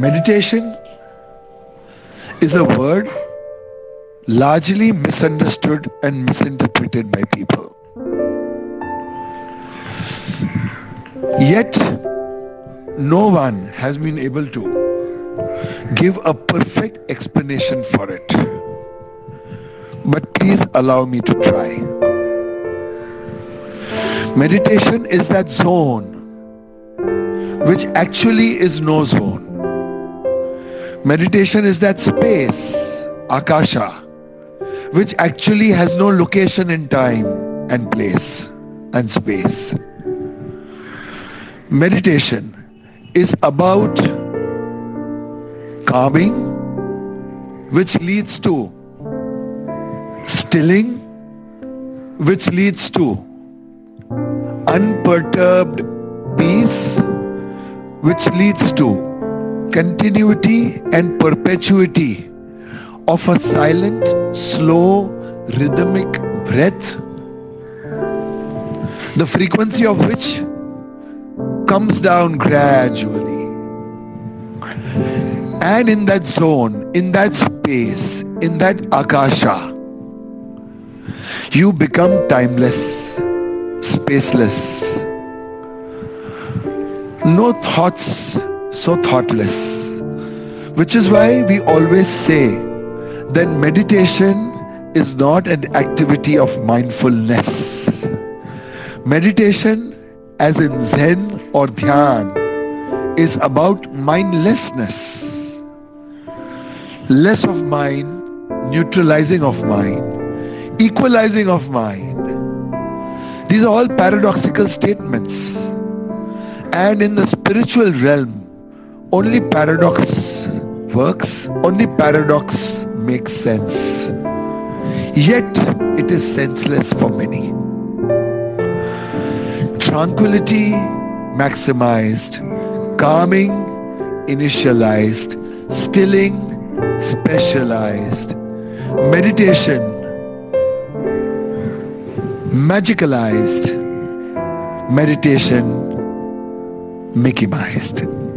Meditation is a word largely misunderstood and misinterpreted by people. Yet, no one has been able to give a perfect explanation for it. But please allow me to try. Meditation is that zone which actually is no zone. Meditation is that space, akasha, which actually has no location in time and place and space. Meditation is about calming, which leads to stilling, which leads to unperturbed peace which leads to continuity and perpetuity of a silent, slow, rhythmic breath, the frequency of which comes down gradually. And in that zone, in that space, in that akasha, you become timeless, spaceless no thoughts so thoughtless. Which is why we always say that meditation is not an activity of mindfulness. Meditation, as in Zen or Dhyan, is about mindlessness. Less of mind, neutralizing of mind, equalizing of mind. These are all paradoxical statements and in the spiritual realm, only paradox works, only paradox makes sense. Yet it is senseless for many. Tranquility maximized, calming initialized, stilling specialized, meditation magicalized, meditation Mickeymized.